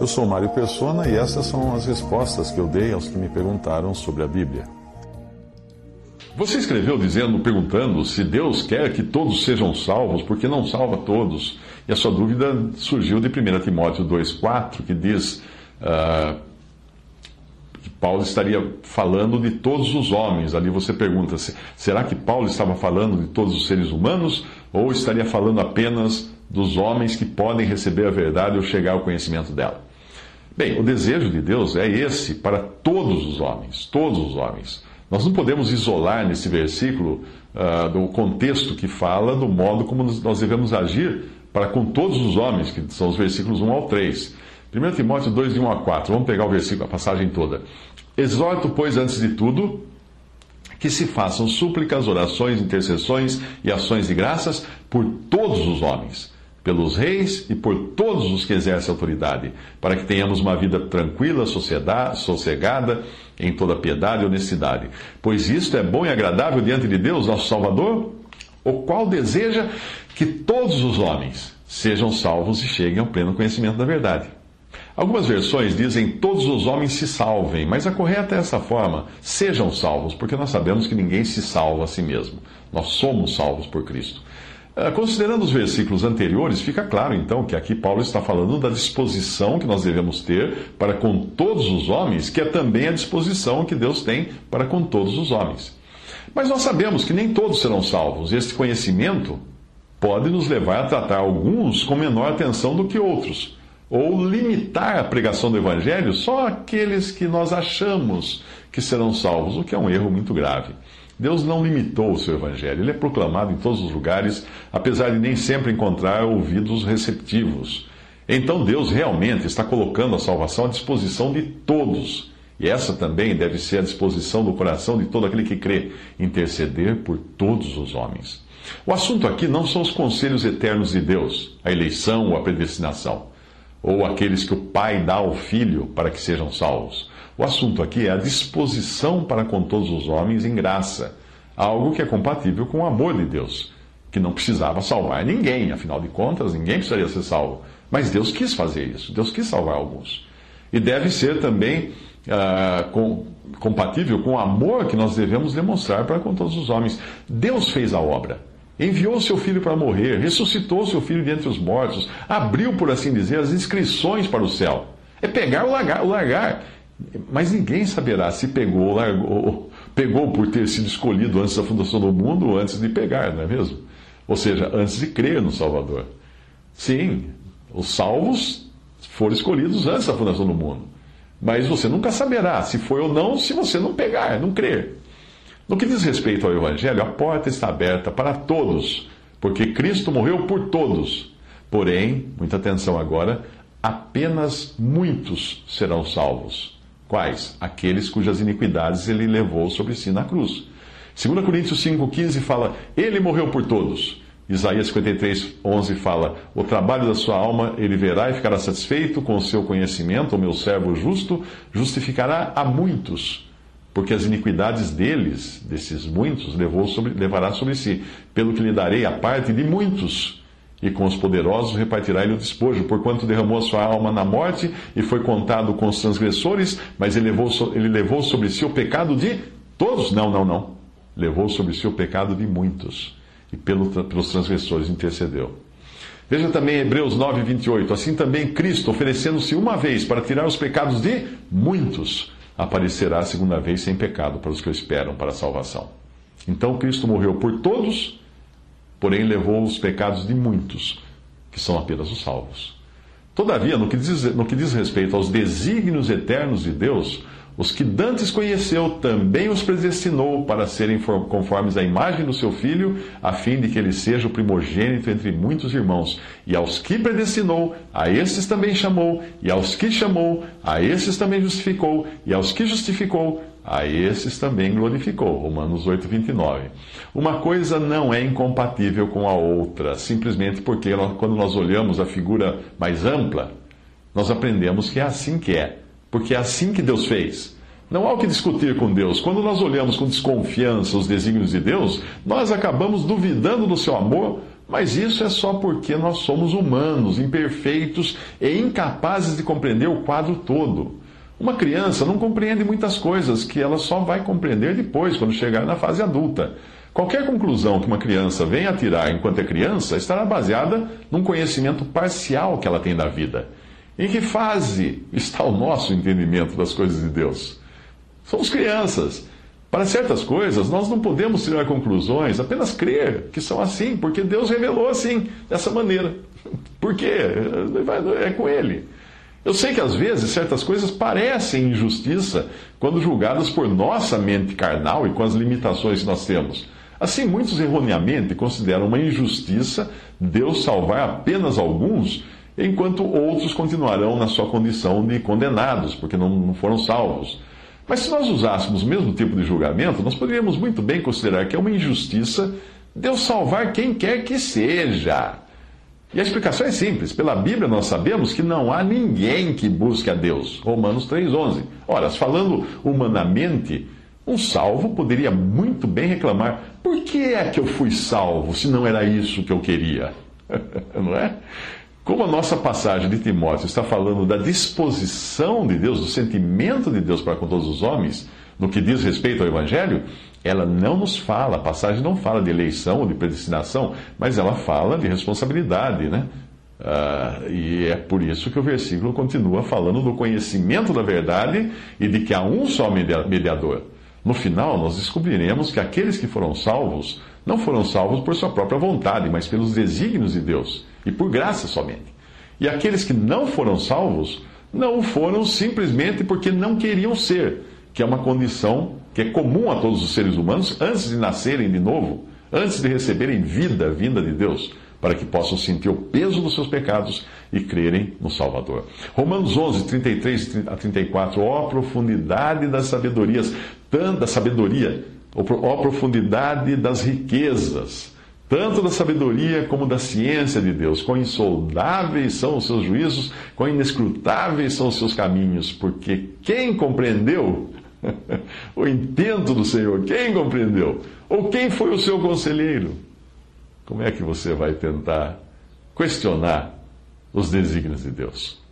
Eu sou Mário Persona e essas são as respostas que eu dei aos que me perguntaram sobre a Bíblia. Você escreveu dizendo, perguntando se Deus quer que todos sejam salvos, porque não salva todos. E a sua dúvida surgiu de 1 Timóteo 2,4, que diz uh, que Paulo estaria falando de todos os homens. Ali você pergunta: será que Paulo estava falando de todos os seres humanos? Ou estaria falando apenas dos homens que podem receber a verdade ou chegar ao conhecimento dela? Bem, o desejo de Deus é esse para todos os homens, todos os homens. Nós não podemos isolar nesse versículo uh, do contexto que fala do modo como nós devemos agir para com todos os homens, que são os versículos 1 ao 3. 1 Timóteo 2, de 1 a 4. Vamos pegar o versículo, a passagem toda. Exorto, pois, antes de tudo, que se façam súplicas, orações, intercessões e ações de graças por todos os homens pelos reis e por todos os que exercem autoridade, para que tenhamos uma vida tranquila, sossegada, em toda piedade e honestidade. Pois isto é bom e agradável diante de Deus, nosso Salvador, o qual deseja que todos os homens sejam salvos e cheguem ao pleno conhecimento da verdade. Algumas versões dizem todos os homens se salvem, mas a correta é essa forma: sejam salvos, porque nós sabemos que ninguém se salva a si mesmo. Nós somos salvos por Cristo. Ah, considerando os versículos anteriores, fica claro então que aqui Paulo está falando da disposição que nós devemos ter para com todos os homens, que é também a disposição que Deus tem para com todos os homens. Mas nós sabemos que nem todos serão salvos, e este conhecimento pode nos levar a tratar alguns com menor atenção do que outros, ou limitar a pregação do Evangelho só àqueles que nós achamos que serão salvos, o que é um erro muito grave. Deus não limitou o seu evangelho, ele é proclamado em todos os lugares, apesar de nem sempre encontrar ouvidos receptivos. Então Deus realmente está colocando a salvação à disposição de todos. E essa também deve ser a disposição do coração de todo aquele que crê, interceder por todos os homens. O assunto aqui não são os conselhos eternos de Deus, a eleição ou a predestinação, ou aqueles que o Pai dá ao Filho para que sejam salvos. O assunto aqui é a disposição para com todos os homens em graça, algo que é compatível com o amor de Deus, que não precisava salvar ninguém, afinal de contas, ninguém precisaria ser salvo. Mas Deus quis fazer isso, Deus quis salvar alguns. E deve ser também uh, com, compatível com o amor que nós devemos demonstrar para com todos os homens. Deus fez a obra. Enviou seu filho para morrer, ressuscitou seu filho dentre os mortos, abriu, por assim dizer, as inscrições para o céu. É pegar o largar. O largar. Mas ninguém saberá se pegou ou largou, pegou por ter sido escolhido antes da fundação do mundo ou antes de pegar, não é mesmo? Ou seja, antes de crer no Salvador. Sim, os salvos foram escolhidos antes da fundação do mundo. Mas você nunca saberá se foi ou não se você não pegar, não crer. No que diz respeito ao Evangelho, a porta está aberta para todos, porque Cristo morreu por todos. Porém, muita atenção agora, apenas muitos serão salvos. Quais? Aqueles cujas iniquidades ele levou sobre si na cruz. 2 Coríntios 5,15 fala: Ele morreu por todos. Isaías 53, 11 fala: O trabalho da sua alma ele verá e ficará satisfeito com o seu conhecimento. O meu servo justo justificará a muitos, porque as iniquidades deles, desses muitos, levou sobre, levará sobre si. Pelo que lhe darei a parte de muitos e com os poderosos repartirá ele o despojo, porquanto derramou a sua alma na morte e foi contado com os transgressores, mas ele levou, ele levou sobre si o pecado de todos? Não, não, não. Levou sobre si o pecado de muitos e pelo, pelos transgressores intercedeu. Veja também Hebreus 9, 28. Assim também Cristo, oferecendo-se uma vez para tirar os pecados de muitos, aparecerá a segunda vez sem pecado para os que o esperam para a salvação. Então Cristo morreu por todos porém levou os pecados de muitos, que são apenas os salvos. Todavia, no que diz, no que diz respeito aos desígnios eternos de Deus, Os que dantes conheceu, também os predestinou para serem conformes à imagem do seu filho, a fim de que ele seja o primogênito entre muitos irmãos. E aos que predestinou, a esses também chamou, e aos que chamou, a esses também justificou, e aos que justificou, a esses também glorificou. Romanos 8, 29. Uma coisa não é incompatível com a outra, simplesmente porque quando nós olhamos a figura mais ampla, nós aprendemos que é assim que é porque é assim que Deus fez. Não há o que discutir com Deus. Quando nós olhamos com desconfiança os desígnios de Deus, nós acabamos duvidando do seu amor, mas isso é só porque nós somos humanos, imperfeitos e incapazes de compreender o quadro todo. Uma criança não compreende muitas coisas que ela só vai compreender depois, quando chegar na fase adulta. Qualquer conclusão que uma criança venha a tirar enquanto é criança estará baseada num conhecimento parcial que ela tem da vida. Em que fase está o nosso entendimento das coisas de Deus? Somos crianças. Para certas coisas, nós não podemos tirar conclusões, apenas crer que são assim, porque Deus revelou assim, dessa maneira. Por quê? É com Ele. Eu sei que às vezes certas coisas parecem injustiça quando julgadas por nossa mente carnal e com as limitações que nós temos. Assim, muitos erroneamente consideram uma injustiça Deus salvar apenas alguns enquanto outros continuarão na sua condição de condenados, porque não foram salvos. Mas se nós usássemos o mesmo tipo de julgamento, nós poderíamos muito bem considerar que é uma injustiça Deus salvar quem quer que seja. E a explicação é simples. Pela Bíblia nós sabemos que não há ninguém que busque a Deus. Romanos 3,11. Ora, falando humanamente, um salvo poderia muito bem reclamar: por que é que eu fui salvo se não era isso que eu queria? não é? Como a nossa passagem de Timóteo está falando da disposição de Deus, do sentimento de Deus para com todos os homens, no que diz respeito ao Evangelho, ela não nos fala, a passagem não fala de eleição ou de predestinação, mas ela fala de responsabilidade, né? Uh, e é por isso que o versículo continua falando do conhecimento da verdade e de que há um só mediador. No final, nós descobriremos que aqueles que foram salvos não foram salvos por sua própria vontade, mas pelos desígnios de Deus e por graça somente. E aqueles que não foram salvos, não foram simplesmente porque não queriam ser, que é uma condição que é comum a todos os seres humanos antes de nascerem de novo, antes de receberem vida vinda de Deus, para que possam sentir o peso dos seus pecados e crerem no Salvador. Romanos 11, 33 a 34, ó profundidade das sabedorias, tanta sabedoria, ó profundidade das riquezas tanto da sabedoria como da ciência de Deus. Quão insondáveis são os seus juízos, quão inescrutáveis são os seus caminhos, porque quem compreendeu o intento do Senhor? Quem compreendeu? Ou quem foi o seu conselheiro? Como é que você vai tentar questionar os desígnios de Deus?